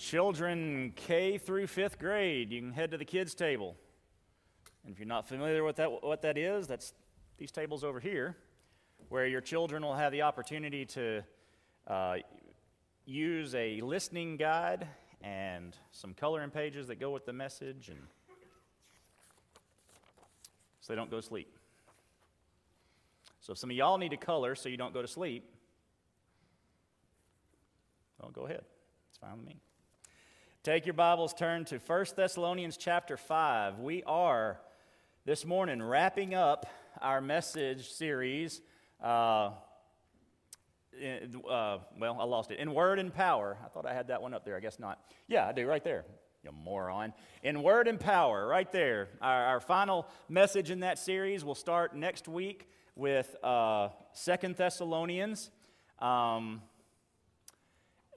children K through fifth grade, you can head to the kids' table. And if you're not familiar with that, what that is, that's these tables over here, where your children will have the opportunity to uh, use a listening guide and some coloring pages that go with the message, and so they don't go to sleep. So if some of y'all need to color so you don't go to sleep, well, go ahead. It's fine with me. Take your Bibles, turn to 1 Thessalonians chapter 5. We are this morning wrapping up our message series. Uh, in, uh, well, I lost it. In Word and Power. I thought I had that one up there. I guess not. Yeah, I do, right there. You moron. In Word and Power, right there. Our, our final message in that series will start next week with uh, Second Thessalonians. Um,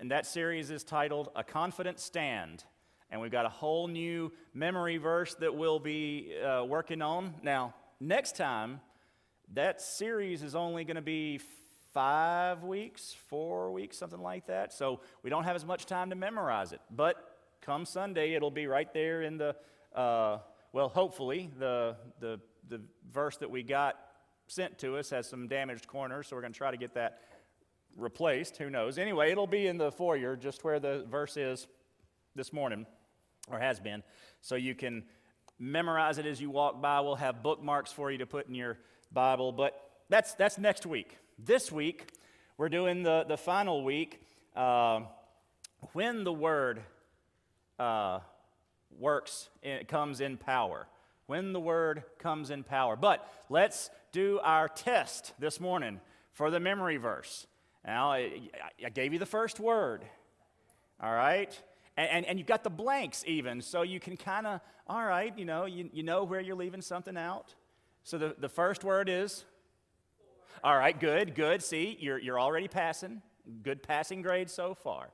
and that series is titled A Confident Stand. And we've got a whole new memory verse that we'll be uh, working on. Now, next time, that series is only going to be five weeks, four weeks, something like that. So we don't have as much time to memorize it. But come Sunday, it'll be right there in the, uh, well, hopefully, the, the, the verse that we got sent to us has some damaged corners. So we're going to try to get that replaced. Who knows? Anyway, it'll be in the foyer, just where the verse is this morning, or has been. So you can memorize it as you walk by. We'll have bookmarks for you to put in your Bible. But that's, that's next week. This week, we're doing the, the final week uh, when the Word uh, works, it comes in power. When the Word comes in power. But let's do our test this morning for the memory verse. Now, I, I gave you the first word, all right? And, and, and, you've got the blanks even, so you can kind of, all right, you know, you, you know where you're leaving something out. So the, the first word is? All right, good, good. See, you're, you're already passing. Good passing grade so far.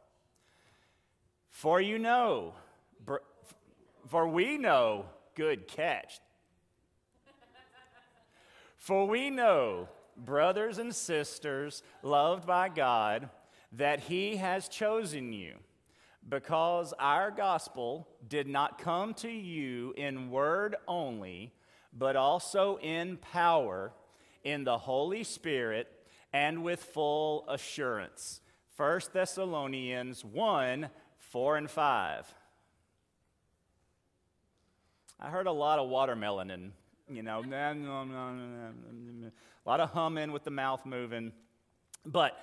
For you know, for we know, good catch. For we know brothers and sisters loved by God, that He has chosen you, because our gospel did not come to you in word only, but also in power, in the Holy Spirit, and with full assurance. 1 Thessalonians 1 4 and 5. I heard a lot of watermelon and, you know, a lot of humming with the mouth moving. But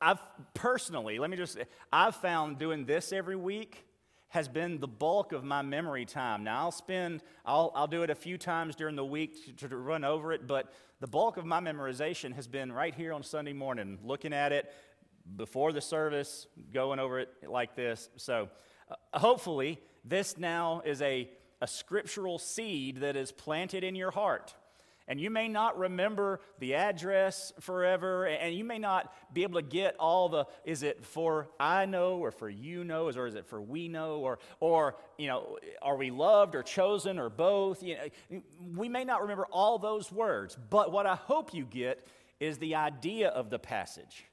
I've personally, let me just, I've found doing this every week has been the bulk of my memory time. Now, I'll spend, I'll, I'll do it a few times during the week to, to run over it, but the bulk of my memorization has been right here on Sunday morning, looking at it before the service, going over it like this. So, uh, hopefully, this now is a, a scriptural seed that is planted in your heart. And you may not remember the address forever, and you may not be able to get all the is it for I know or for you know, or is it for we know, or or you know, are we loved or chosen or both? You know, we may not remember all those words, but what I hope you get is the idea of the passage.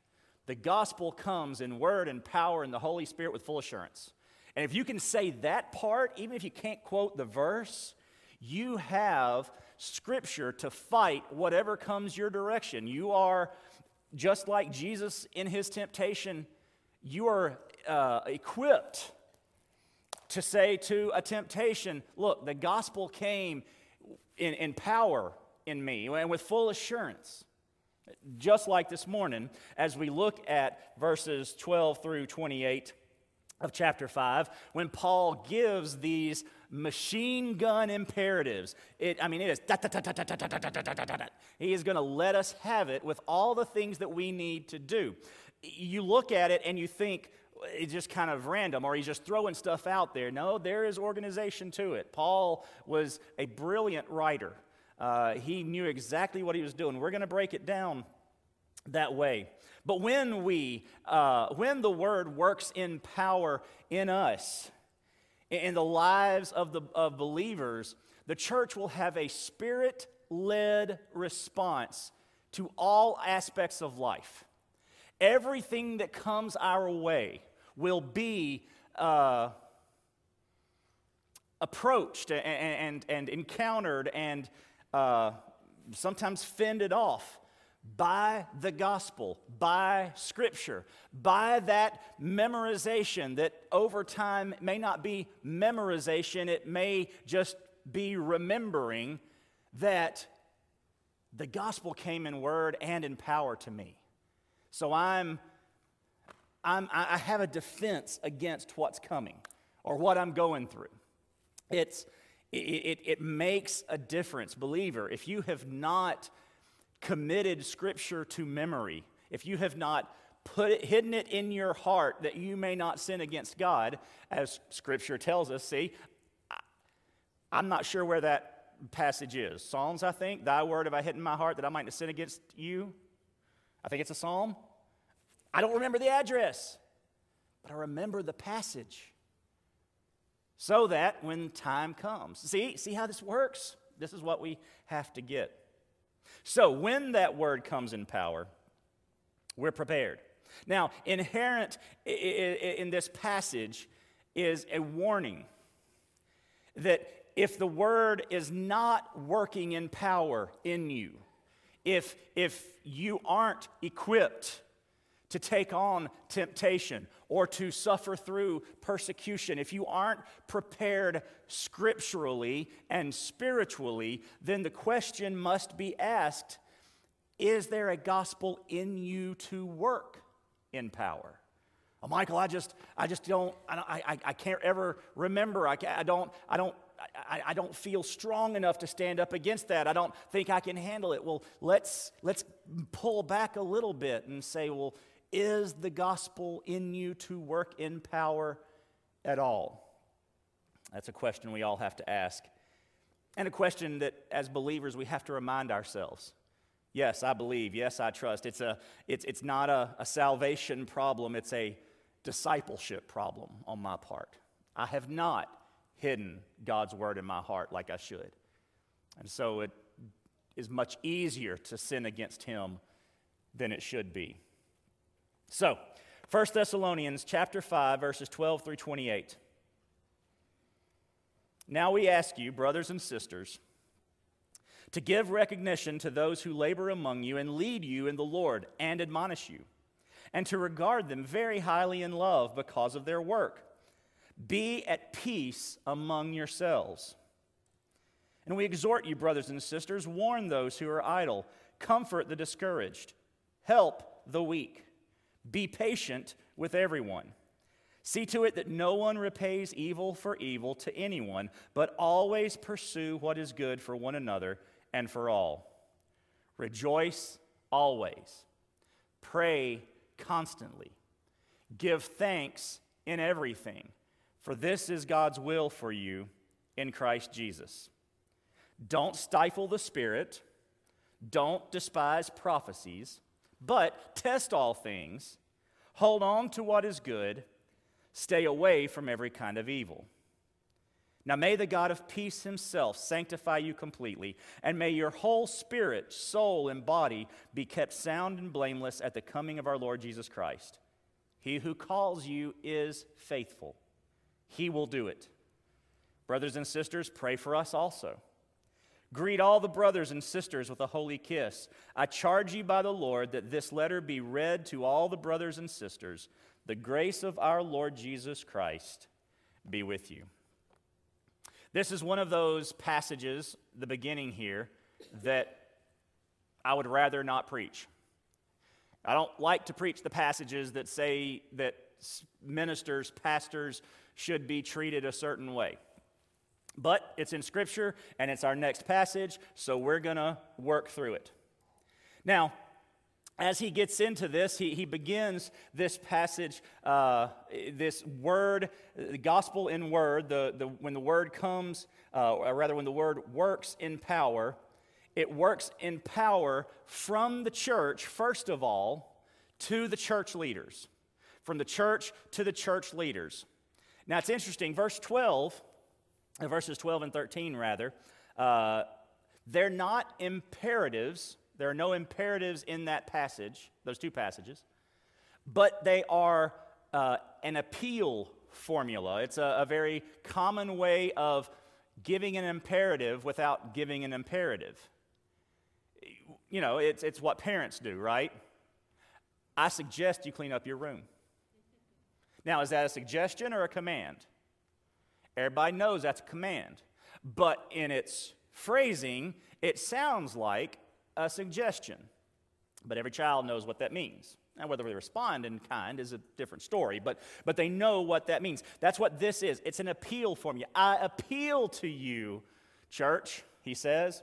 The gospel comes in word and power and the Holy Spirit with full assurance. And if you can say that part, even if you can't quote the verse, you have scripture to fight whatever comes your direction. You are just like Jesus in his temptation, you are uh, equipped to say to a temptation, Look, the gospel came in, in power in me and with full assurance. Just like this morning, as we look at verses 12 through 28 of chapter 5, when Paul gives these machine gun imperatives. It, I mean, it is. He is going to let us have it with all the things that we need to do. You look at it and you think, it's just kind of random or he's just throwing stuff out there. No, there is organization to it. Paul was a brilliant writer. Uh, he knew exactly what he was doing. We're going to break it down that way. But when we, uh, when the word works in power in us, in the lives of, the, of believers, the church will have a spirit led response to all aspects of life. Everything that comes our way will be uh, approached and, and, and, encountered and uh, sometimes fended off by the gospel, by scripture, by that memorization that over time may not be memorization, it may just be remembering that the gospel came in word and in power to me. So I'm, I'm I have a defense against what's coming or what I'm going through. It's, it, it, it makes a difference. Believer, if you have not committed Scripture to memory, if you have not put it, hidden it in your heart that you may not sin against God, as Scripture tells us, see, I, I'm not sure where that passage is. Psalms, I think. Thy word have I hidden in my heart that I might not sin against you. I think it's a psalm. I don't remember the address, but I remember the passage. So that when time comes, see, see how this works? This is what we have to get. So, when that word comes in power, we're prepared. Now, inherent in this passage is a warning that if the word is not working in power in you, if, if you aren't equipped to take on temptation or to suffer through persecution, if you aren't prepared scripturally and spiritually, then the question must be asked Is there a gospel in you to work in power? Oh, Michael, I just, I just don't, I, I, I can't ever remember. I, I don't, I don't, I, I, don't feel strong enough to stand up against that. I don't think I can handle it. Well, let's, let's pull back a little bit and say, well, is the gospel in you to work in power at all? That's a question we all have to ask. And a question that, as believers, we have to remind ourselves. Yes, I believe. Yes, I trust. It's, a, it's, it's not a, a salvation problem, it's a discipleship problem on my part. I have not hidden God's word in my heart like I should. And so it is much easier to sin against Him than it should be. So, 1 Thessalonians chapter 5 verses 12 through 28. Now we ask you, brothers and sisters, to give recognition to those who labor among you and lead you in the Lord and admonish you, and to regard them very highly in love because of their work. Be at peace among yourselves. And we exhort you, brothers and sisters, warn those who are idle, comfort the discouraged, help the weak. Be patient with everyone. See to it that no one repays evil for evil to anyone, but always pursue what is good for one another and for all. Rejoice always. Pray constantly. Give thanks in everything, for this is God's will for you in Christ Jesus. Don't stifle the Spirit. Don't despise prophecies but test all things, hold on to what is good, stay away from every kind of evil. Now may the God of peace himself sanctify you completely, and may your whole spirit, soul, and body be kept sound and blameless at the coming of our Lord Jesus Christ. He who calls you is faithful, he will do it. Brothers and sisters, pray for us also Greet all the brothers and sisters with a holy kiss. I charge you by the Lord that this letter be read to all the brothers and sisters. The grace of our Lord Jesus Christ be with you. This is one of those passages, the beginning here, that I would rather not preach. I don't like to preach the passages that say that ministers, pastors should be treated a certain way. But it's in Scripture and it's our next passage, so we're going to work through it. Now, as he gets into this, he, he begins this passage, uh, this word, the gospel in word, the, the, when the word comes, uh, or rather, when the word works in power, it works in power from the church, first of all, to the church leaders. From the church to the church leaders. Now, it's interesting, verse 12 uh, verses 12 and 13, rather, uh, they're not imperatives. There are no imperatives in that passage, those two passages, but they are uh, an appeal formula. It's a, a very common way of giving an imperative without giving an imperative. You know, it's, it's what parents do, right? I suggest you clean up your room. Now, is that a suggestion or a command? Everybody knows that's a command. But in its phrasing, it sounds like a suggestion. But every child knows what that means. Now, whether they respond in kind is a different story, but, but they know what that means. That's what this is. It's an appeal for you. I appeal to you, church, he says.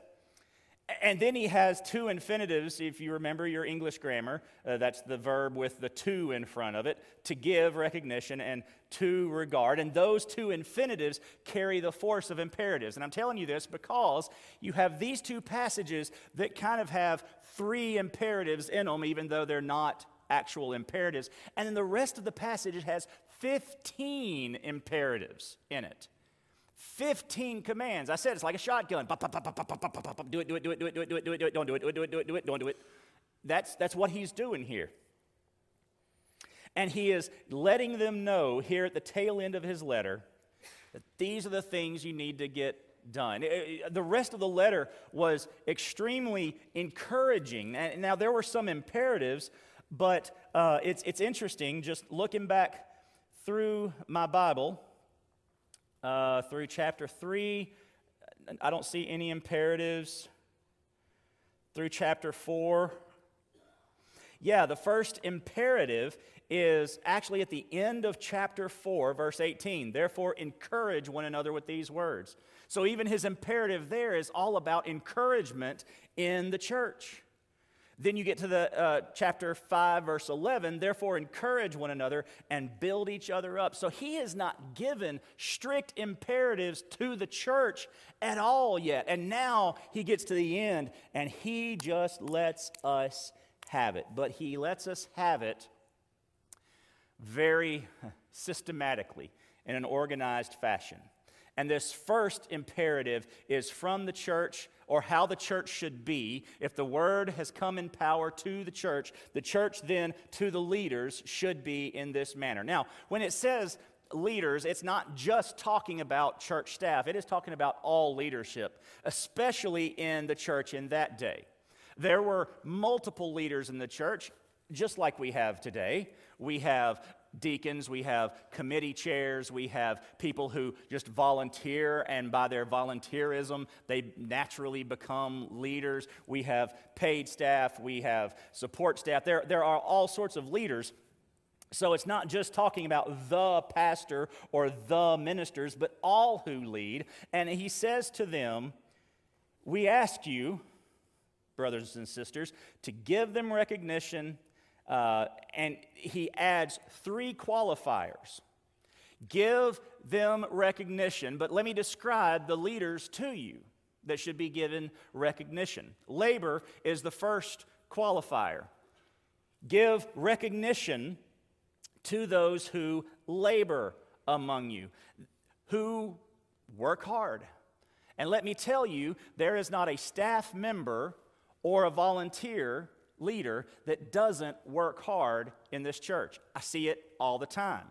And then he has two infinitives, if you remember your English grammar. Uh, that's the verb with the to in front of it to give recognition and to regard. And those two infinitives carry the force of imperatives. And I'm telling you this because you have these two passages that kind of have three imperatives in them, even though they're not actual imperatives. And then the rest of the passage it has 15 imperatives in it. 15 commands. I said it's like a shotgun. Do it, do it, do it, do it, do it, do it, do it, do it, don't do it, do it, do it, do it, do it, don't do it. That's, that's what he's doing here. And he is letting them know here at the tail end of his letter that these are the things you need to get done. The rest of the letter was extremely encouraging. Now, there were some imperatives, but uh, it's, it's interesting just looking back through my Bible uh, through chapter 3. I don't see any imperatives. Through chapter 4. Yeah, the first imperative is actually at the end of chapter 4, verse 18. Therefore, encourage one another with these words. So, even his imperative there is all about encouragement in the church. Then you get to the uh, chapter 5, verse 11. Therefore, encourage one another and build each other up. So he has not given strict imperatives to the church at all yet. And now he gets to the end and he just lets us have it. But he lets us have it very systematically in an organized fashion. And this first imperative is from the church or how the church should be. If the word has come in power to the church, the church then to the leaders should be in this manner. Now, when it says leaders, it's not just talking about church staff, it is talking about all leadership, especially in the church in that day. There were multiple leaders in the church, just like we have today. We have deacons, we have committee chairs, we have people who just volunteer, and by their volunteerism, they naturally become leaders. We have paid staff, we have support staff. There, there are all sorts of leaders. So it's not just talking about the pastor or the ministers, but all who lead. And he says to them, We ask you, brothers and sisters, to give them recognition uh, and he adds three qualifiers give them recognition, but let me describe the leaders to you that should be given recognition. Labor is the first qualifier. Give recognition to those who labor among you, who work hard. And let me tell you, there is not a staff member or a volunteer leader that doesn't work hard in this church. I see it all the time.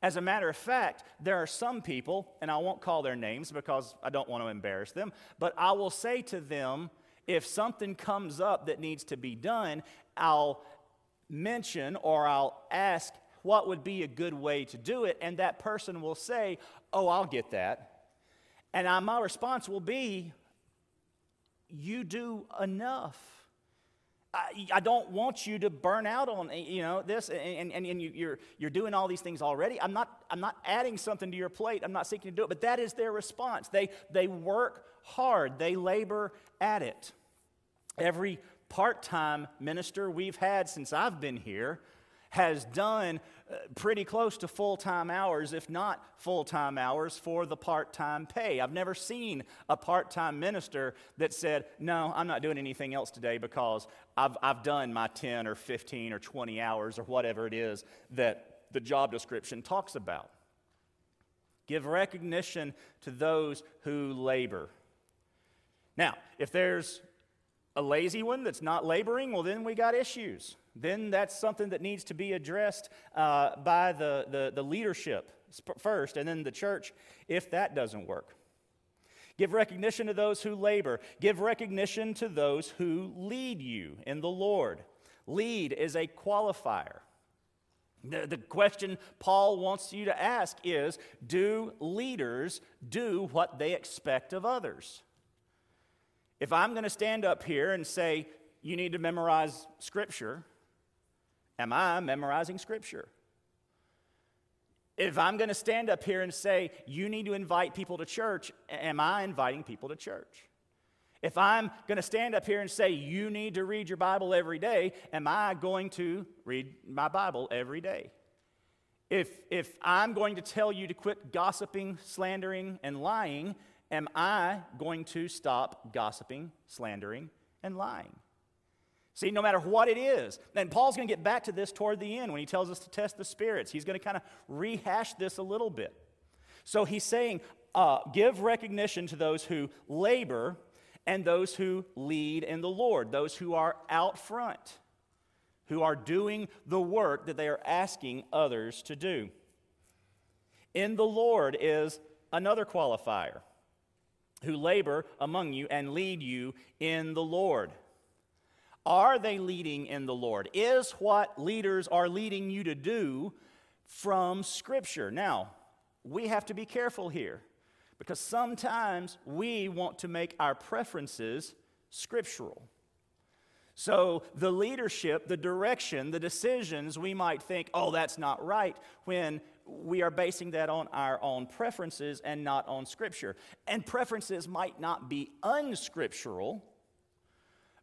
As a matter of fact, there are some people, and I won't call their names because I don't want to embarrass them, but I will say to them if something comes up that needs to be done, I'll mention or I'll ask what would be a good way to do it, and that person will say, Oh, I'll get that. And I, my response will be, You do enough. I, don't want you to burn out on eh, you know this and, and, and you, you're, you're doing all these things already. I'm not i'm not adding something to your plate. I'm not seeking to do it. But that is their response. They they work hard. They labor at it. Every part-time minister we've had since i've been here has done pretty close to full time hours, if not full time hours, for the part time pay. I've never seen a part time minister that said, No, I'm not doing anything else today because I've, I've done my 10 or 15 or 20 hours or whatever it is that the job description talks about. Give recognition to those who labor. Now, if there's a lazy one that's not laboring, well, then we got issues then that's something that needs to be addressed uh, by the, the, the, leadership first, and then the church if that doesn't work. Give recognition to those who labor. Give recognition to those who lead you in the Lord. Lead is a qualifier. The, the question Paul wants you to ask is Do leaders do what they expect of others? If I'm going to stand up here and say, You need to memorize Scripture, am I memorizing Scripture? If I'm going to stand up here and say, You need to invite people to church, am I inviting people to church? If I'm going to stand up here and say, you need to read your Bible every day, am I going to read my Bible every day? If, if I'm going to tell you to quit gossiping, slandering, and lying, am I going to stop gossiping, slandering, and lying? See, no matter what it is, and Paul's going to get back to this toward the end when he tells us to test the spirits. He's going to kind of rehash this a little bit. So he's saying, uh, give recognition to those who labor and those who lead in the Lord, those who are out front, who are doing the work that they are asking others to do. In the Lord is another qualifier who labor among you and lead you in the Lord. Are they leading in the Lord? Is what leaders are leading you to do from Scripture? Now, we have to be careful here. Because sometimes we want to make our preferences scriptural. So, the leadership, the direction, the decisions, we might think, oh, that's not right, when we are basing that on our own preferences and not on Scripture. And preferences might not be unscriptural,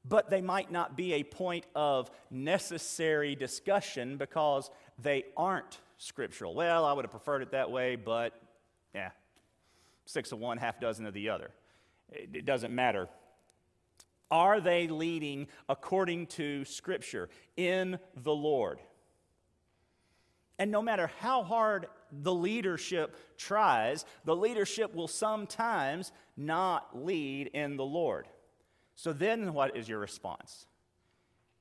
but they might not be a point of necessary discussion because they aren't scriptural. Well, I would have preferred it that way, but yeah, six of one, half dozen of the other. It doesn't matter. Are they leading according to Scripture in the Lord? And no matter how hard the leadership tries, the leadership will sometimes not lead in the Lord. So then, what is your response?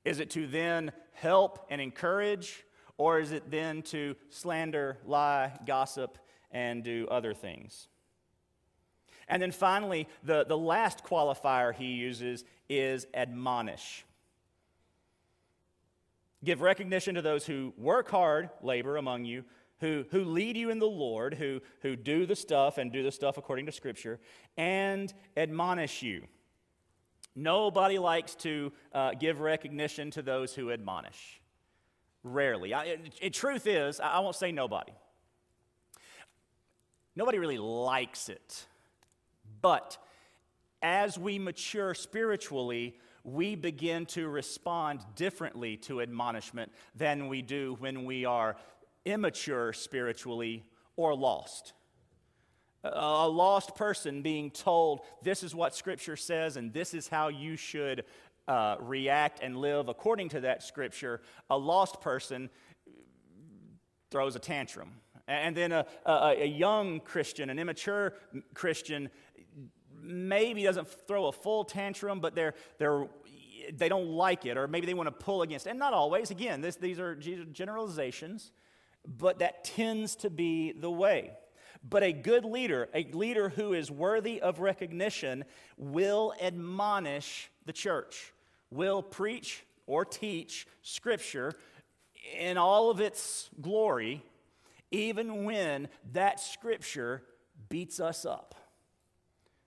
Is it to then help and encourage, or is it then to slander, lie, gossip, and do other things? And then finally, the, the last qualifier he uses is admonish. Give recognition to those who work hard, labor among you, who, who lead you in the Lord, who, who do the stuff and do the stuff according to Scripture, and admonish you. Nobody likes to uh, give recognition to those who admonish. Rarely. I, it, it, truth is, I won't say nobody. Nobody really likes it. But as we mature spiritually, we begin to respond differently to admonishment than we do when we are immature spiritually or lost. A lost person being told, this is what Scripture says, and this is how you should uh, react and live according to that Scripture, a lost person throws a tantrum. And then a, a, a young Christian, an immature Christian, maybe doesn't throw a full tantrum, but they're, they're, they don't like it, or maybe they want to pull against. And not always. Again, this, these are generalizations, but that tends to be the way. But a good leader, a leader who is worthy of recognition, will admonish the church, will preach or teach Scripture in all of its glory, even when that Scripture beats us up.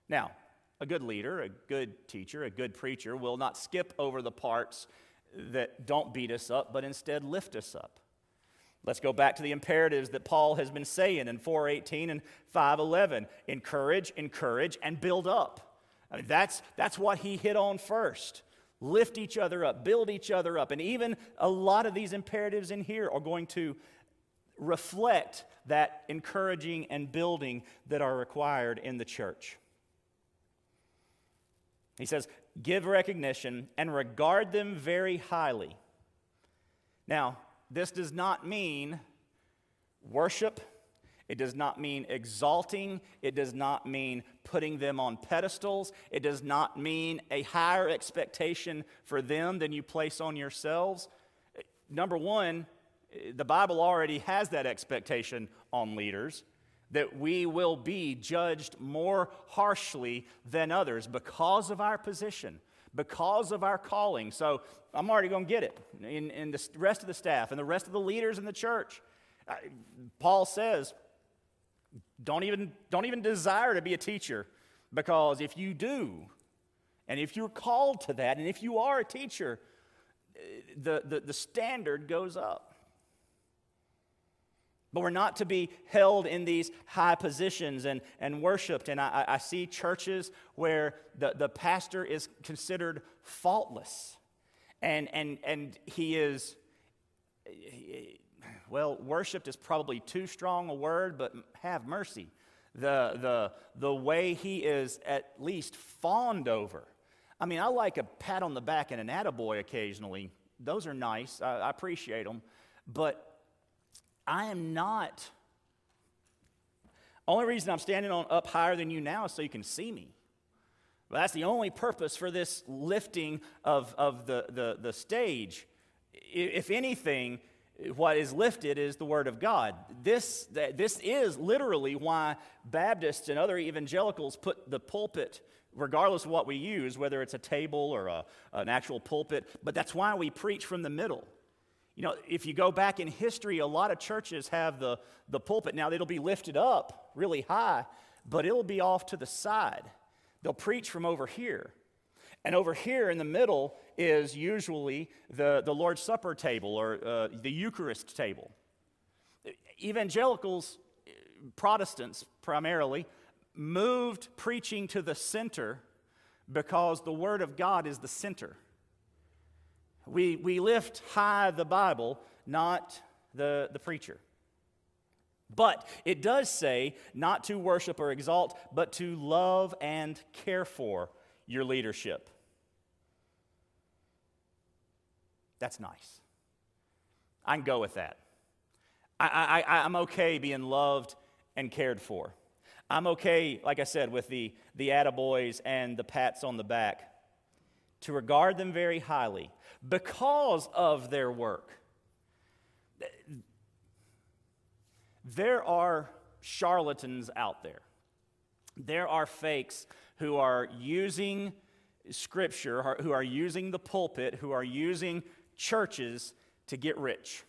Now, a good leader, a good teacher, a good preacher will not skip over the parts that don't beat us up, but instead lift us up. Let's go back to the imperatives that Paul has been saying in 418 and 511 encourage, encourage, and build up. I mean, that's, that's what he hit on first. Lift each other up, build each other up. And even a lot of these imperatives in here are going to reflect that encouraging and building that are required in the church. He says, give recognition and regard them very highly. Now, this does not mean worship. It does not mean exalting. It does not mean putting them on pedestals. It does not mean a higher expectation for them than you place on yourselves. Number one, the Bible already has that expectation on leaders that we will be judged more harshly than others because of our position, because of our calling. So I'm already going to get it in, in the rest of the staff and the rest of the leaders in the church. Paul says, don't even, don't even desire to be a teacher because if you do, and if you're called to that, and if you are a teacher, eh, the, the, the standard goes up. But we're not to be held in these high positions and, and worshiped. And I, I see churches where the, the pastor is considered faultless. And, and, and he is, well, worshiped is probably too strong a word, but have mercy. The, the, the way he is at least fawned over. I mean, I like a pat on the back and an attaboy occasionally. Those are nice, I, I appreciate them. But I am not. Only reason I'm standing on up higher than you now is so you can see me. But that's the only purpose for this lifting of, of the, the, the stage. If anything, what is lifted is the Word of God. This, this is literally why Baptists and other evangelicals put the pulpit, regardless of what we use, whether it's a table or a, an actual pulpit, but that's why we preach from the middle. You know, if you go back in history, a lot of churches have the, the pulpit. Now, it'll be lifted up really high, but it'll be off to the side. They'll preach from over here. And over here in the middle is usually the, the Lord's Supper table or uh, the Eucharist table. Evangelicals, Protestants primarily, moved preaching to the center because the Word of God is the center. We, we lift high the Bible, not the, the preacher. But it does say not to worship or exalt, but to love and care for your leadership. That's nice. I can go with that. I, I, I'm okay being loved and cared for. I'm okay, like I said, with the, the attaboys and the pats on the back to regard them very highly because of their work. There are charlatans out there. There are fakes who are using scripture, who are using the pulpit, who are using churches to get rich.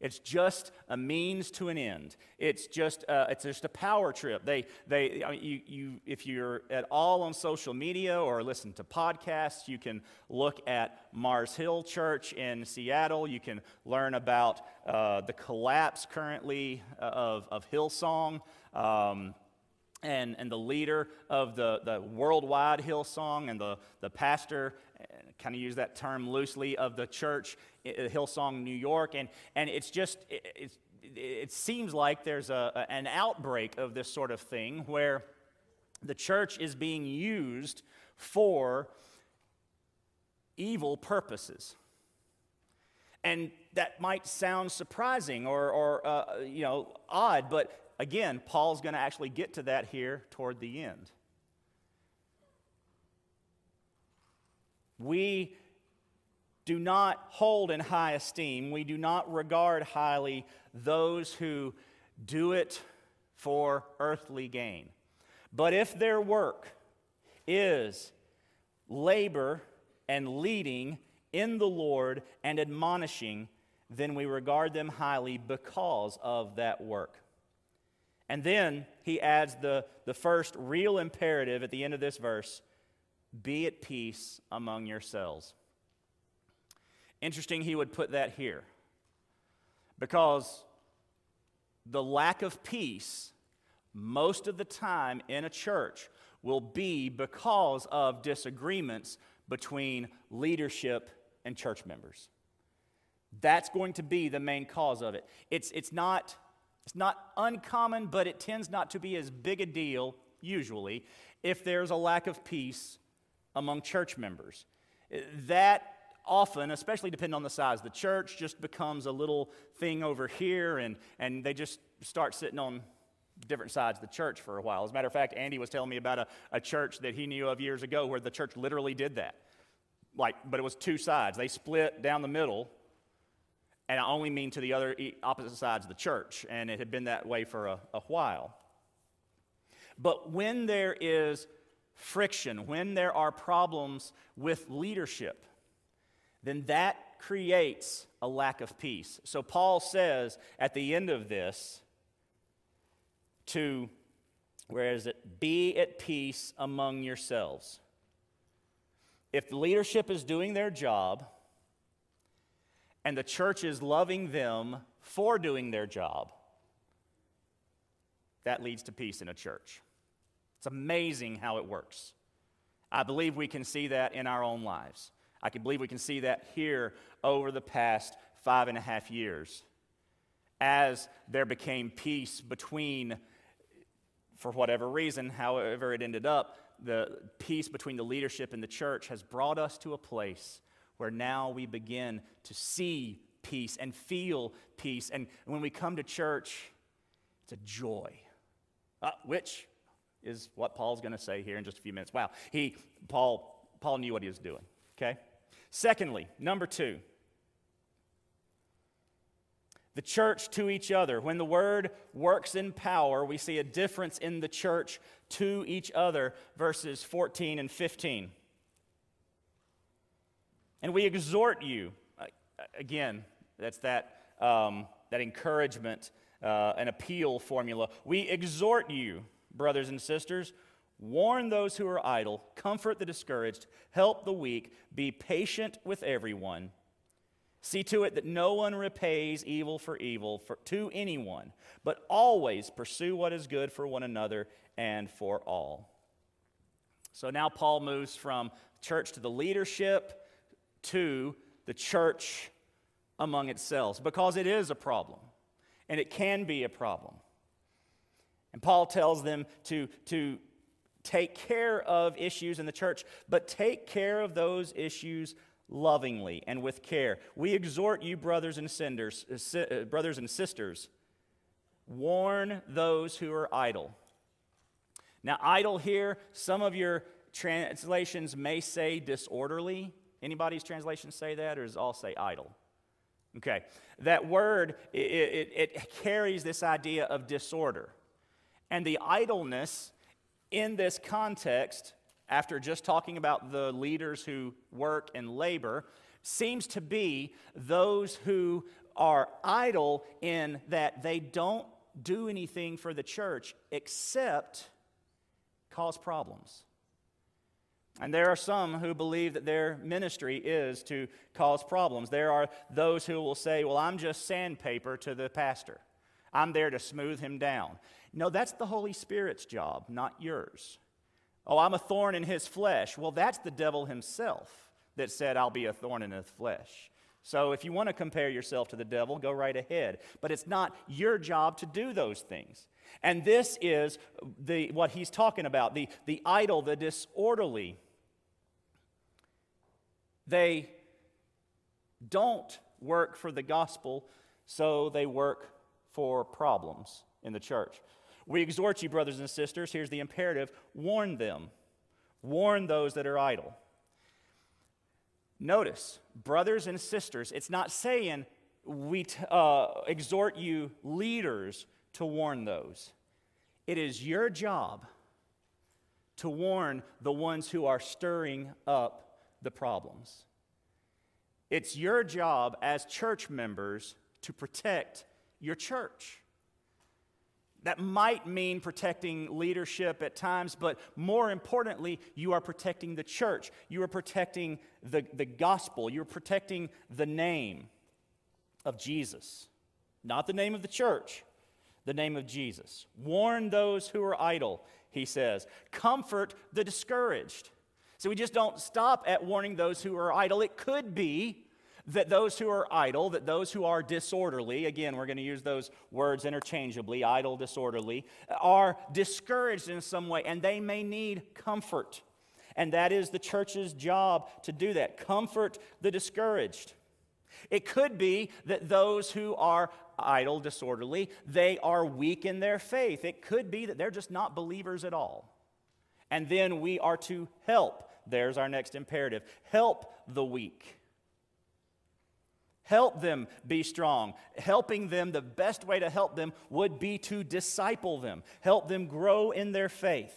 It's just a means to an end. It's just uh, it's just a power trip. They they I mean, you you if you're at all on social media or listen to podcasts, you can look at Mars Hill Church in Seattle. You can learn about uh, the collapse currently uh, of of Hillsong. Um, and, and the leader of the, the worldwide Hillsong and the, the pastor kind of use that term loosely, of the church, Hillsong, New York. And, and it's just, it, it seems like there's a, an outbreak of this sort of thing where the church is being used for evil purposes. And that might sound surprising or, or uh, you know, odd, but again, Paul's going to actually get to that here toward the end. We do not hold in high esteem, we do not regard highly those who do it for earthly gain. But if their work is labor and leading in the Lord and admonishing, then we regard them highly because of that work. And then he adds the, the first real imperative at the end of this verse be at peace among yourselves. Interesting, he would put that here. Because the lack of peace, most of the time in a church, will be because of disagreements between leadership and church members. That's going to be the main cause of it. It's, it's, not, it's not uncommon, but it tends not to be as big a deal, usually, if there's a lack of peace among church members. That often, especially depending on the size of the church, just becomes a little thing over here, and, and they just start sitting on different sides of the church for a while. As a matter of fact, Andy was telling me about a, a church that he knew of years ago where the church literally did that. Like, but it was two sides. They split down the middle, and I only mean to the other opposite sides of the church, and it had been that way for a, a while. But when there is friction, when there are problems with leadership, then that creates a lack of peace. So Paul says at the end of this to, where is it? Be at peace among yourselves. If the leadership is doing their job and the church is loving them for doing their job, that leads to peace in a church. It's amazing how it works. I believe we can see that in our own lives. I can believe we can see that here over the past five and a half years as there became peace between, for whatever reason, however it ended up, the peace between the leadership and the church has brought us to a place where now we begin to see peace and feel peace. And when we come to church, it's a joy, uh, which is what Paul's going to say here in just a few minutes. Wow, he Paul Paul knew what he was doing. Okay. Secondly, number two, the church to each other. When the word works in power, we see a difference in the church to each other, verses 14 and 15. And we exhort you, again, that's that, um, that encouragement, uh, an appeal formula. We exhort you, brothers and sisters, warn those who are idle, comfort the discouraged, help the weak, be patient with everyone. See to it that no one repays evil for evil for, to anyone, but always pursue what is good for one another and for all. So now Paul moves from church to the leadership to the church among itself because it is a problem and it can be a problem. And Paul tells them to, to take care of issues in the church, but take care of those issues lovingly and with care. We exhort you, brothers and, senders, uh, brothers and sisters, warn those who are idle. Now, idle here, some of your translations may say disorderly. Anybody's translation say that, or does all say idle? Okay, that word, it, it, it carries this idea of disorder. And the idleness in this context, after just talking about the leaders who work and labor, seems to be those who are idle in that they don't do anything for the church except cause problems. And there are some who believe that their ministry is to cause problems. There are those who will say, Well, I'm just sandpaper to the pastor. I'm there to smooth him down. No, that's the Holy Spirit's job, not yours. Oh, I'm a thorn in his flesh. Well, that's the devil himself that said, I'll be a thorn in his flesh. So if you want to compare yourself to the devil, go right ahead. But it's not your job to do those things. And this is the, what he's talking about the, the idle, the disorderly. They don't work for the gospel, so they work for problems in the church. We exhort you, brothers and sisters, here's the imperative warn them, warn those that are idle. Notice, brothers and sisters, it's not saying we t- uh, exhort you, leaders, to warn those. It is your job to warn the ones who are stirring up the problems. It's your job as church members to protect your church. That might mean protecting leadership at times, but more importantly, you are protecting the church. You are protecting the, the gospel. You're protecting the name of Jesus. Not the name of the church, the name of Jesus. Warn those who are idle, he says. Comfort the discouraged. So we just don't stop at warning those who are idle. It could be that those who are idle, that those who are disorderly, again, we're going to use those words interchangeably idle, disorderly, are discouraged in some way and they may need comfort. And that is the church's job to do that comfort the discouraged. It could be that those who are idle, disorderly, they are weak in their faith. It could be that they're just not believers at all. And then we are to help. There's our next imperative help the weak. Help them be strong. Helping them, the best way to help them would be to disciple them, help them grow in their faith.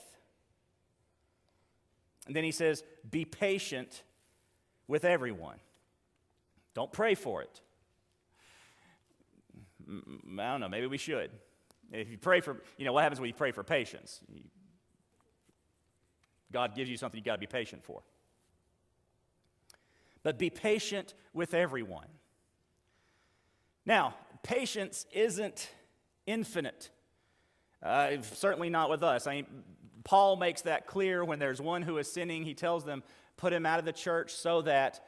And then he says, Be patient with everyone. Don't pray for it. Mm, I don't know, maybe we should. If you pray for, you know, what happens when you pray for patience? God gives you something you got to be patient for. But be patient with everyone. Now, patience isn't infinite. Uh, certainly not with us. I mean, Paul makes that clear when there's one who is sinning. He tells them, put him out of the church so that,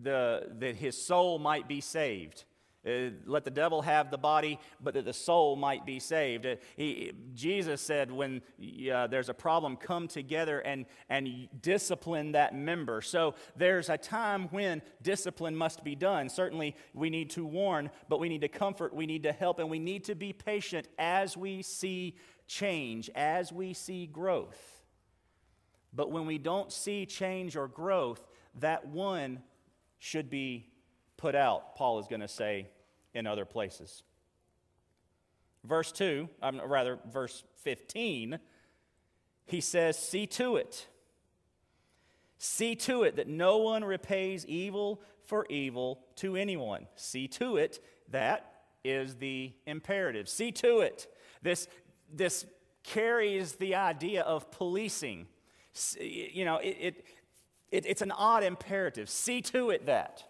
the, that his soul might be saved. Uh, let the devil have the body, but that the soul might be saved. Uh, he, Jesus said, when uh, there's a problem, come together and, and discipline that member. So there's a time when discipline must be done. Certainly, we need to warn, but we need to comfort, we need to help, and we need to be patient as we see change, as we see growth. But when we don't see change or growth, that one should be put out, Paul is going to say in other places. Verse 2, um, rather, verse 15, he says, See to it. See to it that no one repays evil for evil to anyone. See to it, that is the imperative. See to it. This, this carries the idea of policing. You know, it, it, it, it's an odd imperative. See to it that.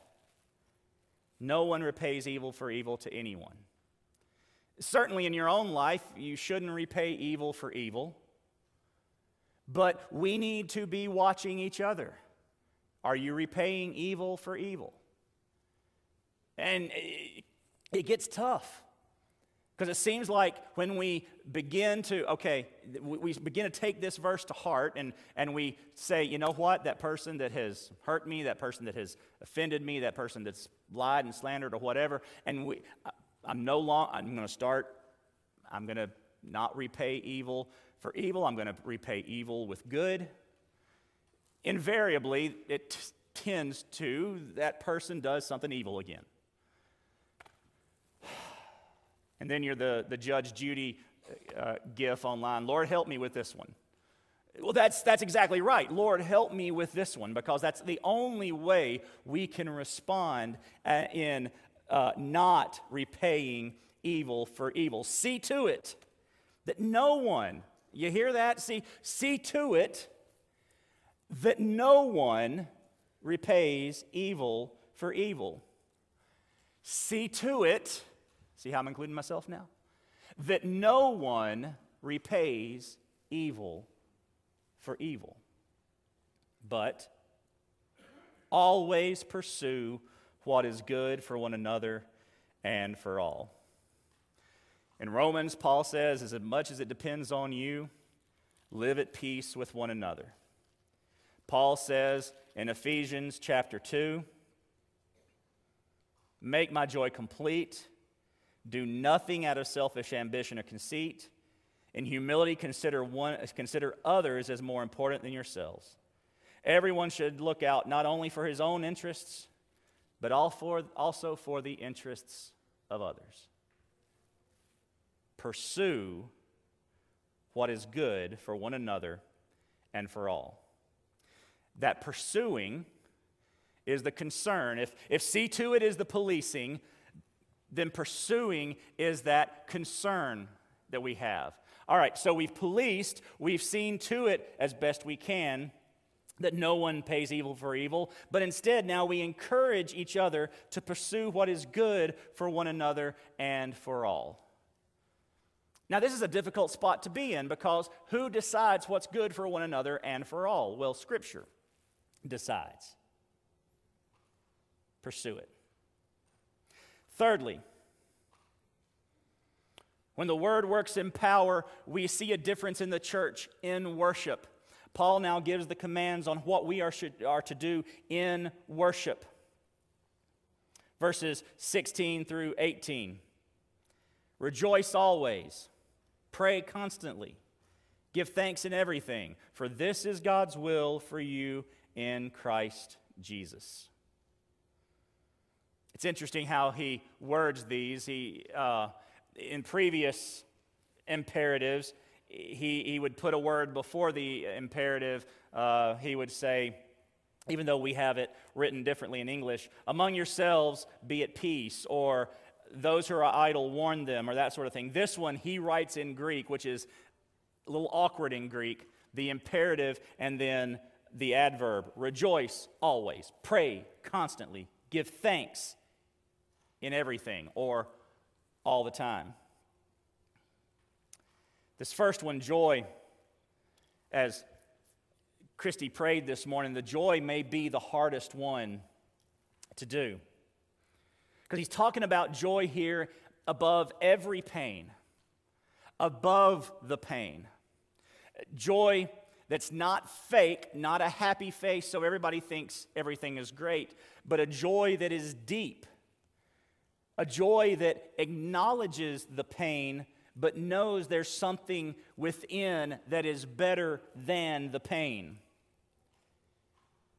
No one repays evil for evil to anyone. Certainly, in your own life, you shouldn't repay evil for evil. But we need to be watching each other. Are you repaying evil for evil? And it gets tough. Because it seems like when we begin to, okay, we begin to take this verse to heart and, and we say, you know what, that person that has hurt me, that person that has offended me, that person that's lied and slandered or whatever, and we, I'm no longer, I'm going to start, I'm going to not repay evil for evil, I'm going to repay evil with good. Invariably, it t- tends to, that person does something evil again. And then you're the, the Judge Judy uh, gif online. Lord, help me with this one. Well, that's, that's exactly right. Lord, help me with this one because that's the only way we can respond uh, in uh, not repaying evil for evil. See to it that no one, you hear that? See, see to it that no one repays evil for evil. See to it See how I'm including myself now? That no one repays evil for evil, but always pursue what is good for one another and for all. In Romans, Paul says, as much as it depends on you, live at peace with one another. Paul says in Ephesians chapter 2, make my joy complete do nothing out of selfish ambition or conceit. In humility, consider, one, consider others as more important than yourselves. Everyone should look out not only for his own interests, but also for the interests of others. Pursue what is good for one another and for all. That pursuing is the concern. If, if see to it is the policing, then pursuing is that concern that we have. All right, so we've policed, we've seen to it as best we can that no one pays evil for evil, but instead now we encourage each other to pursue what is good for one another and for all. Now, this is a difficult spot to be in because who decides what's good for one another and for all? Well, Scripture decides. Pursue it. Thirdly, when the word works in power, we see a difference in the church in worship. Paul now gives the commands on what we are, should, are to do in worship. Verses 16 through 18. Rejoice always, pray constantly, give thanks in everything, for this is God's will for you in Christ Jesus. It's interesting how he words these. He, uh, in previous imperatives, he, he would put a word before the imperative. Uh, he would say, even though we have it written differently in English, among yourselves be at peace, or those who are idle, warn them, or that sort of thing. This one he writes in Greek, which is a little awkward in Greek, the imperative and then the adverb. Rejoice always, pray constantly, give thanks in everything, or all the time. This first one, joy, as Christy prayed this morning, the joy may be the hardest one to do. Because he's talking about joy here above every pain, above the pain. Joy that's not fake, not a happy face so everybody thinks everything is great, but a joy that is deep. A joy that acknowledges the pain but knows there's something within that is better than the pain.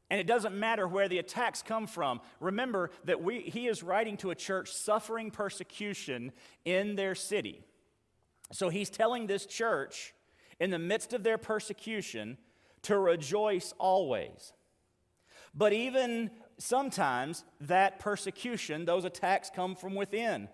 And it doesn't matter where the attacks come from. Remember that we, he is writing to a church suffering persecution in their city. So he's telling this church, in the midst of their persecution, to rejoice always. But even sometimes that persecution, those attacks come from within.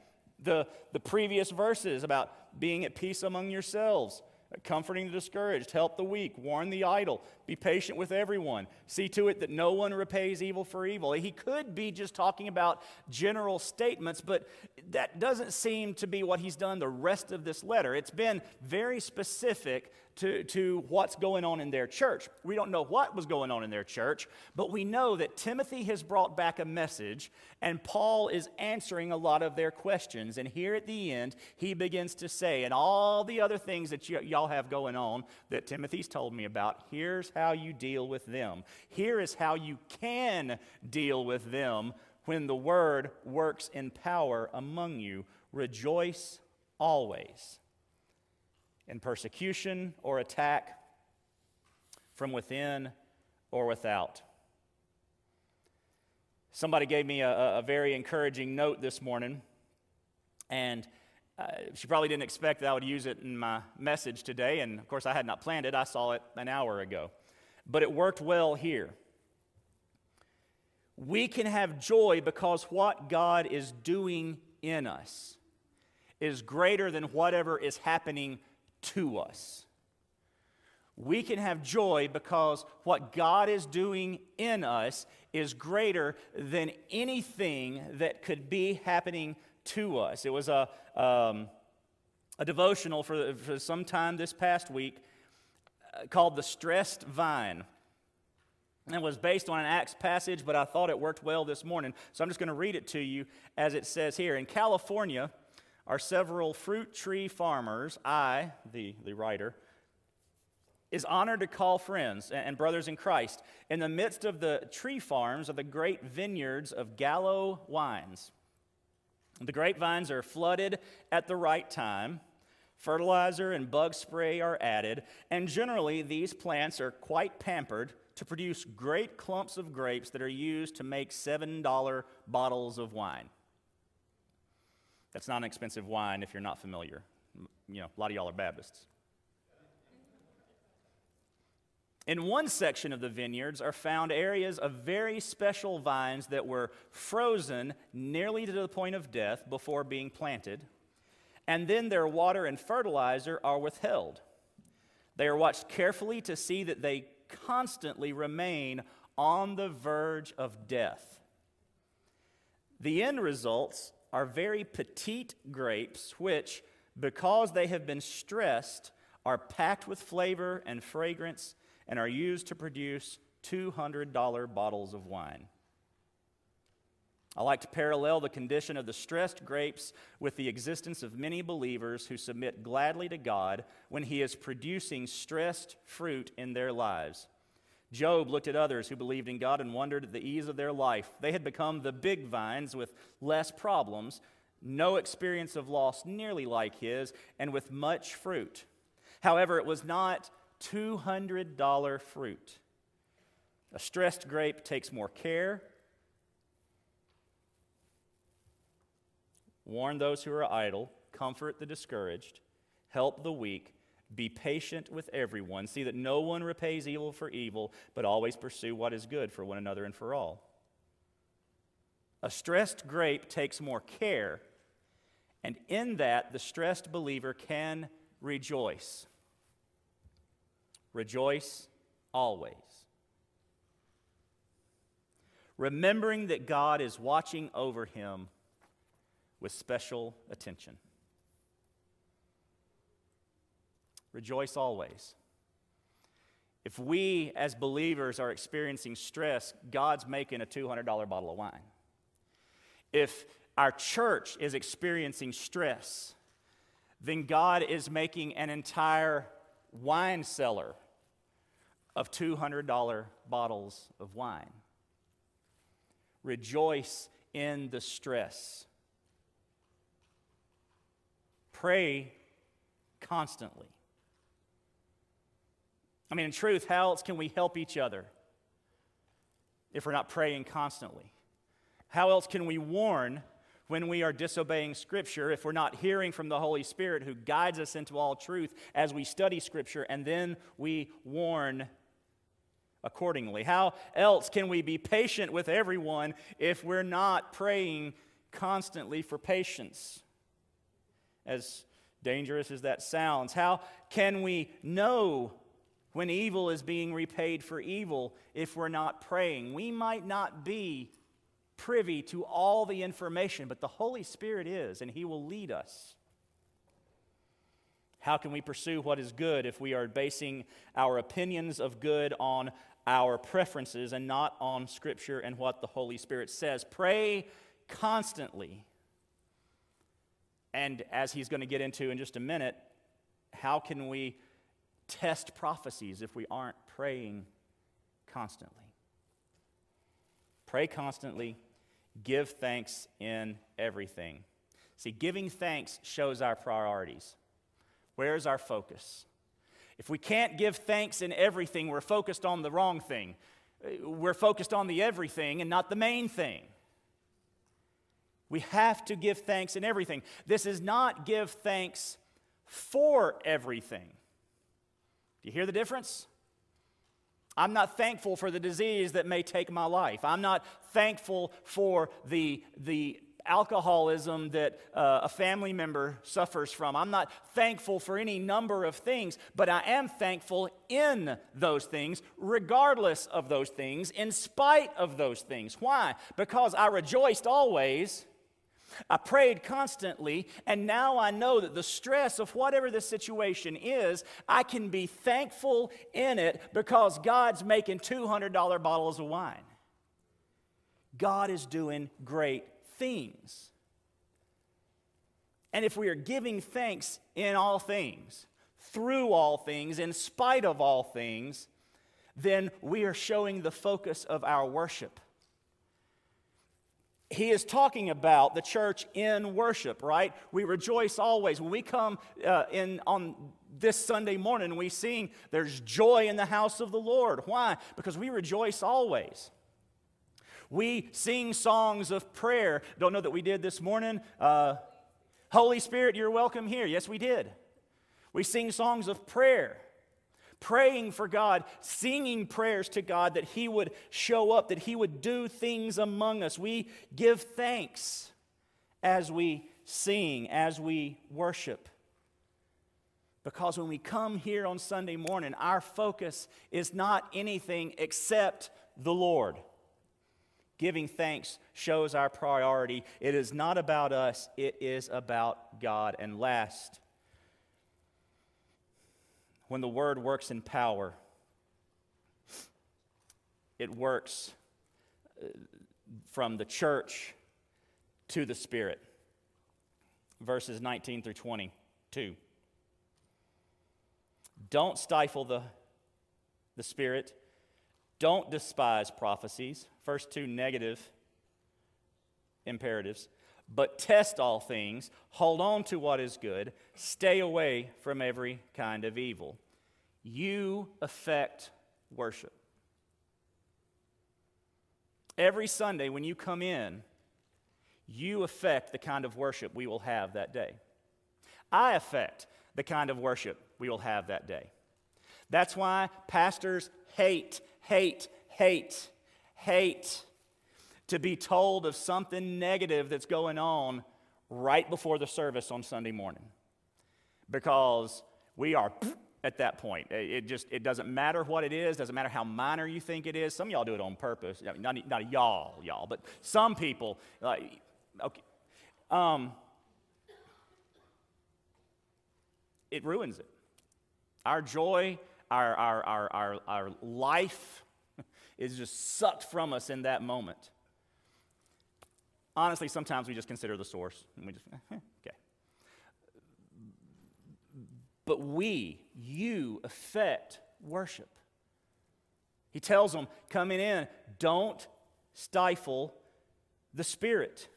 The, the previous verses about being at peace among yourselves, comforting the discouraged, help the weak, warn the idle, be patient with everyone, see to it that no one repays evil for evil. He could be just talking about general statements, but that doesn't seem to be what he's done the rest of this letter. It's been very specific to, to what's going on in their church. We don't know what was going on in their church, but we know that Timothy has brought back a message, and Paul is answering a lot of their questions. And here at the end, he begins to say, and all the other things that y- y'all have going on that Timothy's told me about, here's how you deal with them. Here is how you can deal with them when the word works in power among you. Rejoice always in persecution or attack from within or without. Somebody gave me a, a very encouraging note this morning, and uh, she probably didn't expect that I would use it in my message today, and of course, I had not planned it. I saw it an hour ago. But it worked well here. We can have joy because what God is doing in us is greater than whatever is happening to us. We can have joy because what God is doing in us is greater than anything that could be happening to us. It was a, um, a devotional for, for some time this past week uh, called The Stressed Vine. And it was based on an Acts passage, but I thought it worked well this morning. So I'm just going to read it to you as it says here. In California, are several fruit tree farmers, I, the, the writer, is honored to call friends and brothers in Christ in the midst of the tree farms of the great vineyards of Gallo wines. The grapevines are flooded at the right time. Fertilizer and bug spray are added, and generally these plants are quite pampered to produce great clumps of grapes that are used to make $7 bottles of wine. That's not an expensive wine if you're not familiar. You know, a lot of y'all are Baptists. In one section of the vineyards are found areas of very special vines that were frozen nearly to the point of death before being planted, and then their water and fertilizer are withheld. They are watched carefully to see that they constantly remain on the verge of death. The end results are very petite grapes, which, because they have been stressed, are packed with flavor and fragrance and are used to produce $200 bottles of wine. I like to parallel the condition of the stressed grapes with the existence of many believers who submit gladly to God when He is producing stressed fruit in their lives. Job looked at others who believed in God and wondered at the ease of their life. They had become the big vines with less problems, no experience of loss nearly like his, and with much fruit. However, it was not $200 fruit. A stressed grape takes more care, warn those who are idle, comfort the discouraged, help the weak, be patient with everyone. See that no one repays evil for evil, but always pursue what is good for one another and for all. A stressed grape takes more care, and in that, the stressed believer can rejoice. Rejoice always. Remembering that God is watching over him with special attention. Rejoice always. If we as believers are experiencing stress, God's making a $200 bottle of wine. If our church is experiencing stress, then God is making an entire wine cellar of $200 bottles of wine. Rejoice in the stress. Pray constantly. I mean, in truth, how else can we help each other if we're not praying constantly? How else can we warn when we are disobeying Scripture if we're not hearing from the Holy Spirit who guides us into all truth as we study Scripture and then we warn accordingly? How else can we be patient with everyone if we're not praying constantly for patience? As dangerous as that sounds, how can we know when evil is being repaid for evil if we're not praying. We might not be privy to all the information, but the Holy Spirit is, and He will lead us. How can we pursue what is good if we are basing our opinions of good on our preferences and not on Scripture and what the Holy Spirit says? Pray constantly. And as he's going to get into in just a minute, how can we test prophecies if we aren't praying constantly. Pray constantly, give thanks in everything. See, giving thanks shows our priorities. Where's our focus? If we can't give thanks in everything, we're focused on the wrong thing. We're focused on the everything and not the main thing. We have to give thanks in everything. This is not give thanks for everything. You hear the difference? I'm not thankful for the disease that may take my life. I'm not thankful for the, the alcoholism that uh, a family member suffers from. I'm not thankful for any number of things, but I am thankful in those things, regardless of those things, in spite of those things. Why? Because I rejoiced always I prayed constantly, and now I know that the stress of whatever the situation is, I can be thankful in it because God's making $200 bottles of wine. God is doing great things. And if we are giving thanks in all things, through all things, in spite of all things, then we are showing the focus of our worship he is talking about the church in worship, right? We rejoice always. When we come uh, in on this Sunday morning, we sing, There's joy in the house of the Lord. Why? Because we rejoice always. We sing songs of prayer. Don't know that we did this morning. Uh, Holy Spirit, you're welcome here. Yes, we did. We sing songs of prayer praying for God, singing prayers to God that He would show up, that He would do things among us. We give thanks as we sing, as we worship. Because when we come here on Sunday morning, our focus is not anything except the Lord. Giving thanks shows our priority. It is not about us, it is about God. And last, when the word works in power, it works uh, from the church to the Spirit. Verses 19 through 22. Don't stifle the, the Spirit. Don't despise prophecies. First two negative imperatives but test all things, hold on to what is good, stay away from every kind of evil. You affect worship. Every Sunday when you come in, you affect the kind of worship we will have that day. I affect the kind of worship we will have that day. That's why pastors hate, hate, hate, hate to be told of something negative that's going on right before the service on Sunday morning. Because we are at that point. It just it doesn't matter what it is, doesn't matter how minor you think it is. Some y'all do it on purpose. Not, not y'all, y'all, but some people like okay. Um, it ruins it. Our joy, our, our, our, our, our life is just sucked from us in that moment. Honestly, sometimes we just consider the source and we just, eh, okay. But we, you, affect worship. He tells them coming in, don't stifle the Spirit.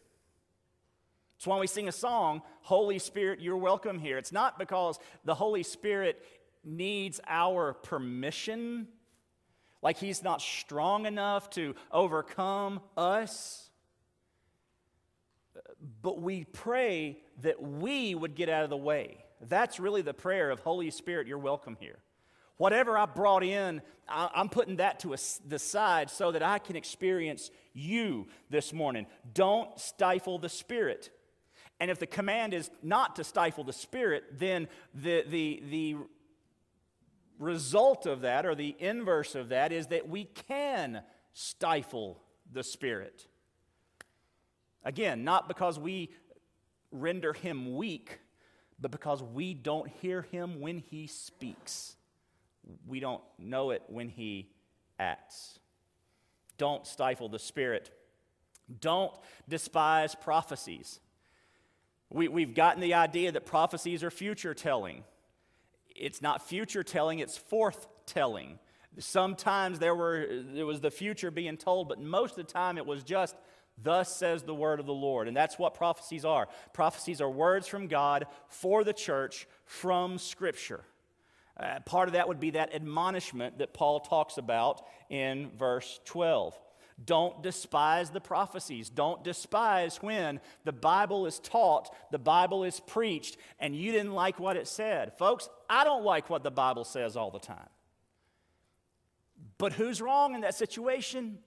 That's why we sing a song, Holy Spirit, you're welcome here. It's not because the Holy Spirit needs our permission, like he's not strong enough to overcome us. But we pray that we would get out of the way. That's really the prayer of Holy Spirit, you're welcome here. Whatever I brought in, I'm putting that to the side so that I can experience you this morning. Don't stifle the Spirit. And if the command is not to stifle the Spirit, then the, the, the result of that, or the inverse of that, is that we can stifle the Spirit. Again, not because we render him weak, but because we don't hear him when he speaks. We don't know it when he acts. Don't stifle the Spirit. Don't despise prophecies. We, we've gotten the idea that prophecies are future telling. It's not future telling, it's forth telling. Sometimes there, were, there was the future being told, but most of the time it was just, Thus says the word of the Lord. And that's what prophecies are. Prophecies are words from God for the church from Scripture. Uh, part of that would be that admonishment that Paul talks about in verse 12. Don't despise the prophecies. Don't despise when the Bible is taught, the Bible is preached, and you didn't like what it said. Folks, I don't like what the Bible says all the time. But who's wrong in that situation?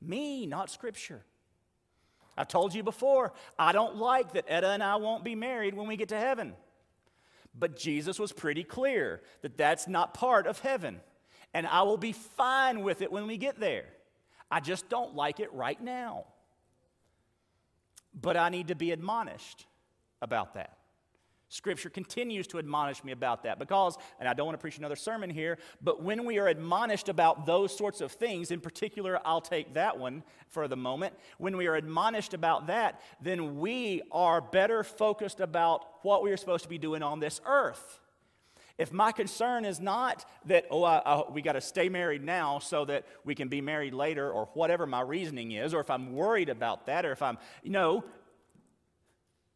Me, not Scripture. I've told you before, I don't like that Etta and I won't be married when we get to heaven. But Jesus was pretty clear that that's not part of heaven and I will be fine with it when we get there. I just don't like it right now. But I need to be admonished about that. Scripture continues to admonish me about that because, and I don't want to preach another sermon here, but when we are admonished about those sorts of things, in particular, I'll take that one for the moment. When we are admonished about that, then we are better focused about what we are supposed to be doing on this earth. If my concern is not that, oh, I, I, we got to stay married now so that we can be married later, or whatever my reasoning is, or if I'm worried about that, or if I'm, you know,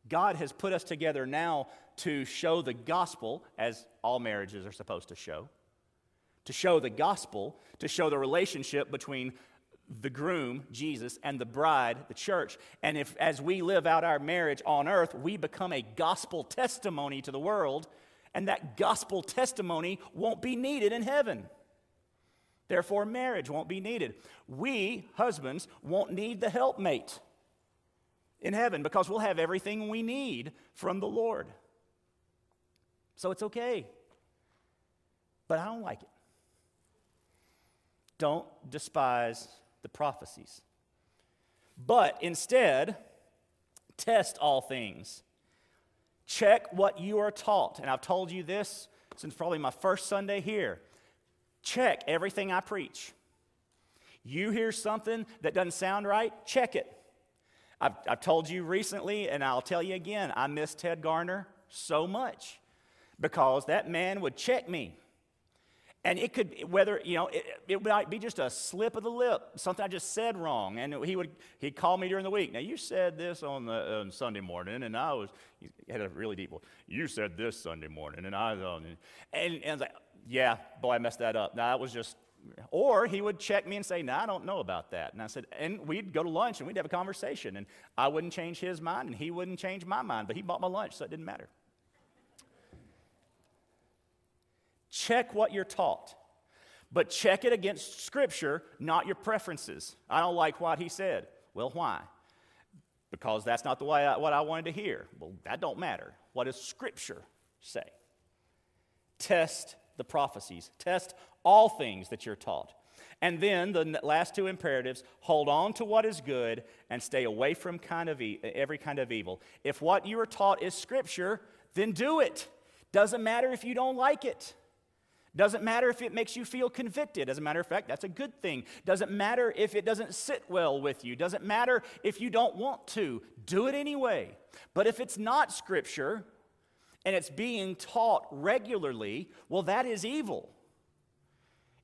God has put us together now to show the gospel, as all marriages are supposed to show, to show the gospel, to show the relationship between the groom, Jesus, and the bride, the church. And if, as we live out our marriage on earth, we become a gospel testimony to the world, and that gospel testimony won't be needed in heaven. Therefore, marriage won't be needed. We, husbands, won't need the helpmate in heaven because we'll have everything we need from the Lord. So it's okay. But I don't like it. Don't despise the prophecies. But instead, test all things Check what you are taught. And I've told you this since probably my first Sunday here. Check everything I preach. You hear something that doesn't sound right, check it. I've, I've told you recently, and I'll tell you again, I miss Ted Garner so much because that man would check me. And it could, whether, you know, it, it might be just a slip of the lip, something I just said wrong. And he would, he'd call me during the week. Now, you said this on, the, on Sunday morning, and I was, he had a really deep voice. You said this Sunday morning, and I was and, and I was like, yeah, boy, I messed that up. Now, that was just Or he would check me and say, No, I don't know about that. And I said, And we'd go to lunch and we'd have a conversation. And I wouldn't change his mind and he wouldn't change my mind. But he bought my lunch, so it didn't matter. Check what you're taught, but check it against Scripture, not your preferences. I don't like what he said. Well, why? Because that's not the way I, what I wanted to hear. Well, that don't matter. What does Scripture say? Test the prophecies. Test all things that you're taught. And then the last two imperatives hold on to what is good and stay away from kind of e- every kind of evil. If what you are taught is Scripture, then do it. Doesn't matter if you don't like it. Doesn't matter if it makes you feel convicted. As a matter of fact, that's a good thing. Doesn't matter if it doesn't sit well with you. Doesn't matter if you don't want to. Do it anyway. But if it's not Scripture and it's being taught regularly, well, that is evil.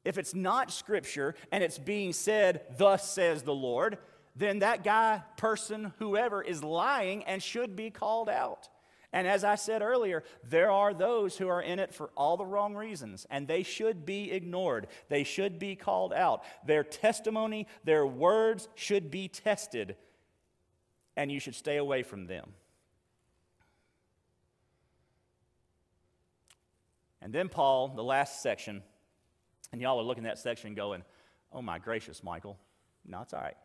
If it's not Scripture and it's being said, Thus says the Lord, then that guy, person, whoever is lying and should be called out. And as I said earlier, there are those who are in it for all the wrong reasons, and they should be ignored. They should be called out. Their testimony, their words should be tested, and you should stay away from them. And then Paul, the last section, and y'all are looking at that section going, oh my gracious, Michael. No, it's all right.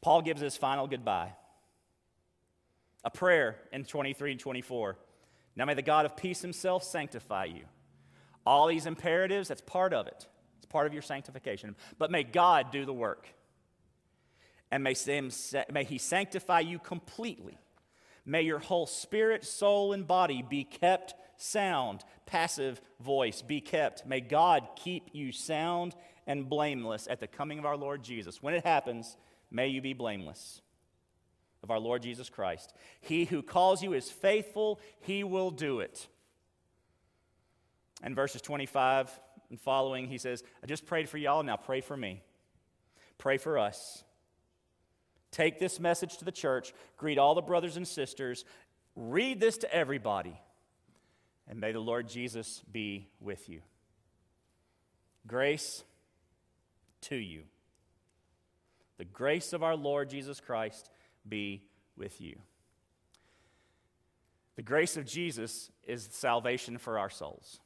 Paul gives his final goodbye a prayer in 23 and 24. Now may the God of peace himself sanctify you. All these imperatives, that's part of it. It's part of your sanctification. But may God do the work. And may, may he sanctify you completely. May your whole spirit, soul, and body be kept sound. Passive voice, be kept. May God keep you sound and blameless at the coming of our Lord Jesus. When it happens, may you be blameless of our Lord Jesus Christ. He who calls you is faithful, he will do it. And verses 25 and following, he says, I just prayed for y'all, now pray for me. Pray for us. Take this message to the church, greet all the brothers and sisters, read this to everybody, and may the Lord Jesus be with you. Grace to you. The grace of our Lord Jesus Christ be with you. The grace of Jesus is salvation for our souls.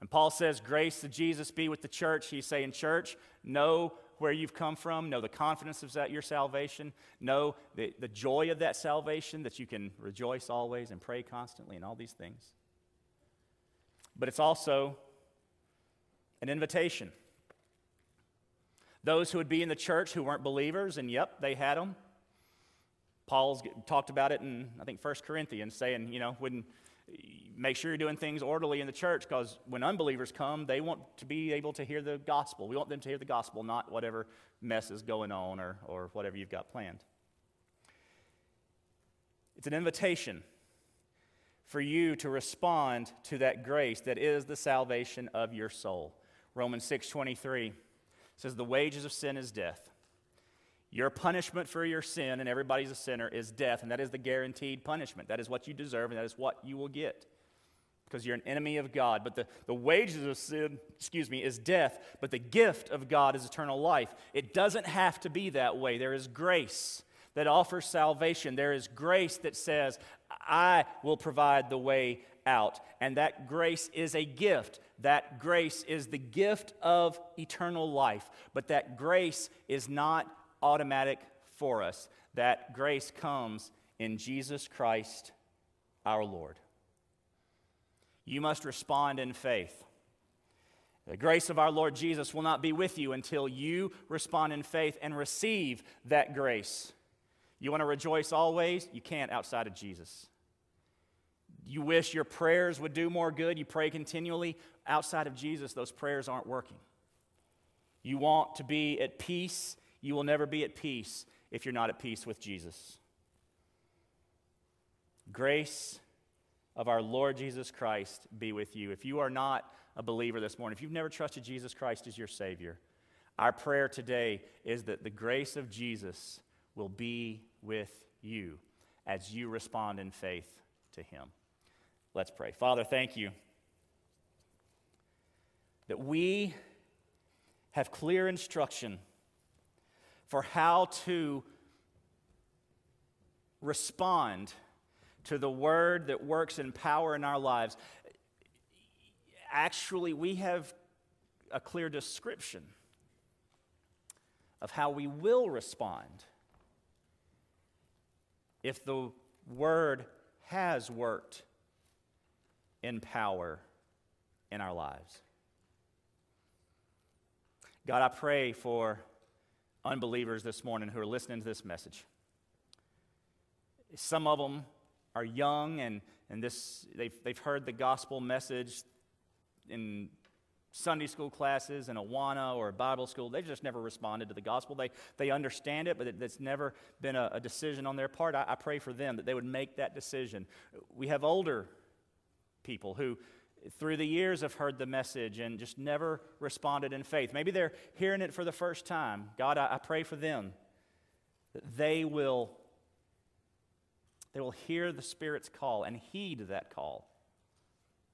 And Paul says, Grace to Jesus be with the church. He's saying, Church, know where you've come from, know the confidence of that, your salvation, know the, the joy of that salvation, that you can rejoice always and pray constantly and all these things. But it's also an invitation. Those who would be in the church who weren't believers, and yep, they had them. Paul's talked about it in, I think, 1 Corinthians, saying, you know, when, make sure you're doing things orderly in the church because when unbelievers come, they want to be able to hear the gospel. We want them to hear the gospel, not whatever mess is going on or, or whatever you've got planned. It's an invitation for you to respond to that grace that is the salvation of your soul. Romans 6:23 says the wages of sin is death. Your punishment for your sin, and everybody's a sinner, is death, and that is the guaranteed punishment. That is what you deserve, and that is what you will get because you're an enemy of God. But the, the wages of sin, excuse me, is death, but the gift of God is eternal life. It doesn't have to be that way. There is grace that offers salvation, there is grace that says, I will provide the way out. And that grace is a gift. That grace is the gift of eternal life. But that grace is not automatic for us. That grace comes in Jesus Christ our Lord. You must respond in faith. The grace of our Lord Jesus will not be with you until you respond in faith and receive that grace. You want to rejoice always? You can't outside of Jesus. You wish your prayers would do more good, you pray continually. Outside of Jesus, those prayers aren't working. You want to be at peace you will never be at peace if you're not at peace with Jesus. Grace of our Lord Jesus Christ be with you. If you are not a believer this morning, if you've never trusted Jesus Christ as your Savior, our prayer today is that the grace of Jesus will be with you as you respond in faith to Him. Let's pray. Father, thank you that we have clear instruction for how to respond to the word that works in power in our lives. Actually, we have a clear description of how we will respond if the word has worked in power in our lives. God, I pray for unbelievers this morning who are listening to this message. Some of them are young and, and this, they've, they've heard the gospel message in Sunday school classes in Awana or Bible school. They've just never responded to the gospel. They, they understand it, but it, it's never been a, a, decision on their part. I, I pray for them that they would make that decision. We have older people who, through the years, have heard the message and just never responded in faith. Maybe they're hearing it for the first time. God, I, I pray for them that they will, they will hear the Spirit's call and heed that call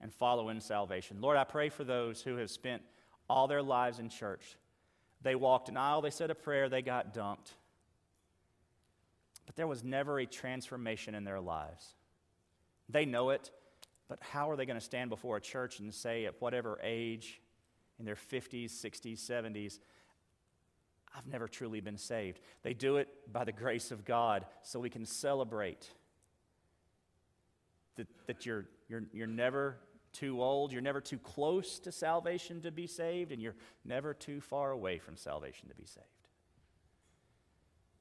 and follow in salvation. Lord, I pray for those who have spent all their lives in church. They walked an aisle, they said a prayer, they got dumped. But there was never a transformation in their lives. They know it, but how are they going to stand before a church and say, at whatever age, in their 50s, 60s, 70s, I've never truly been saved? They do it by the grace of God so we can celebrate that, that you're, you're, you're never too old, you're never too close to salvation to be saved, and you're never too far away from salvation to be saved.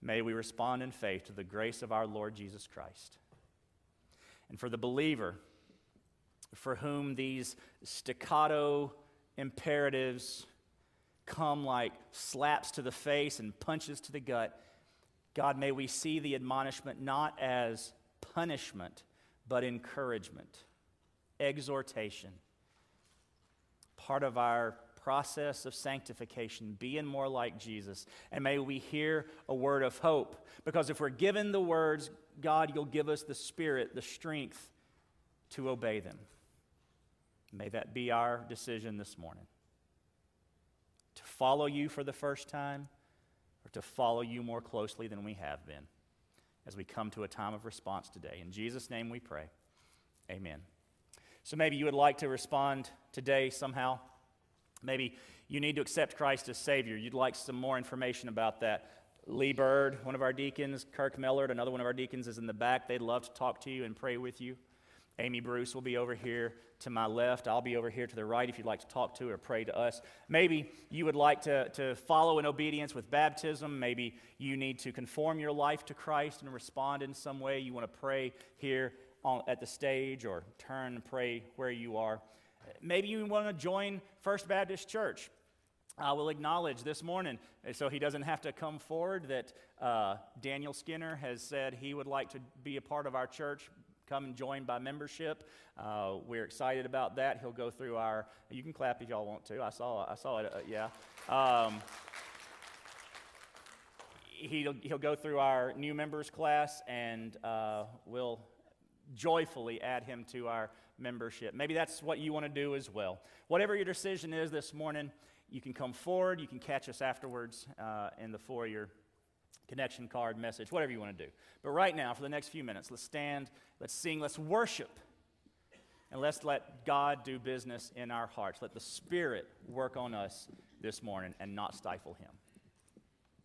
May we respond in faith to the grace of our Lord Jesus Christ. And for the believer, for whom these staccato imperatives come like slaps to the face and punches to the gut, God, may we see the admonishment not as punishment, but encouragement exhortation. Part of our process of sanctification, being more like Jesus. And may we hear a word of hope. Because if we're given the words, God, you'll give us the spirit, the strength to obey them. May that be our decision this morning. To follow you for the first time, or to follow you more closely than we have been as we come to a time of response today. In Jesus' name we pray. Amen. So maybe you would like to respond today somehow. Maybe you need to accept Christ as Savior. You'd like some more information about that. Lee Bird, one of our deacons, Kirk Millard, another one of our deacons, is in the back. They'd love to talk to you and pray with you. Amy Bruce will be over here to my left. I'll be over here to the right if you'd like to talk to or pray to us. Maybe you would like to, to follow in obedience with baptism. Maybe you need to conform your life to Christ and respond in some way. You want to pray here on, at the stage or turn and pray where you are. Maybe you want to join First Baptist Church. I will acknowledge this morning, so he doesn't have to come forward, that uh, Daniel Skinner has said he would like to be a part of our church. Come and join by membership. Uh, we're excited about that. He'll go through our. You can clap if y'all want to. I saw. I saw it. Uh, yeah. Um, he'll, he'll go through our new members class, and uh, we'll joyfully add him to our membership. Maybe that's what you want to do as well. Whatever your decision is this morning, you can come forward. You can catch us afterwards uh, in the foyer connection card message, whatever you want to do. But right now, for the next few minutes, let's stand, let's sing, let's worship, and let's let God do business in our hearts. Let the Spirit work on us this morning and not stifle Him.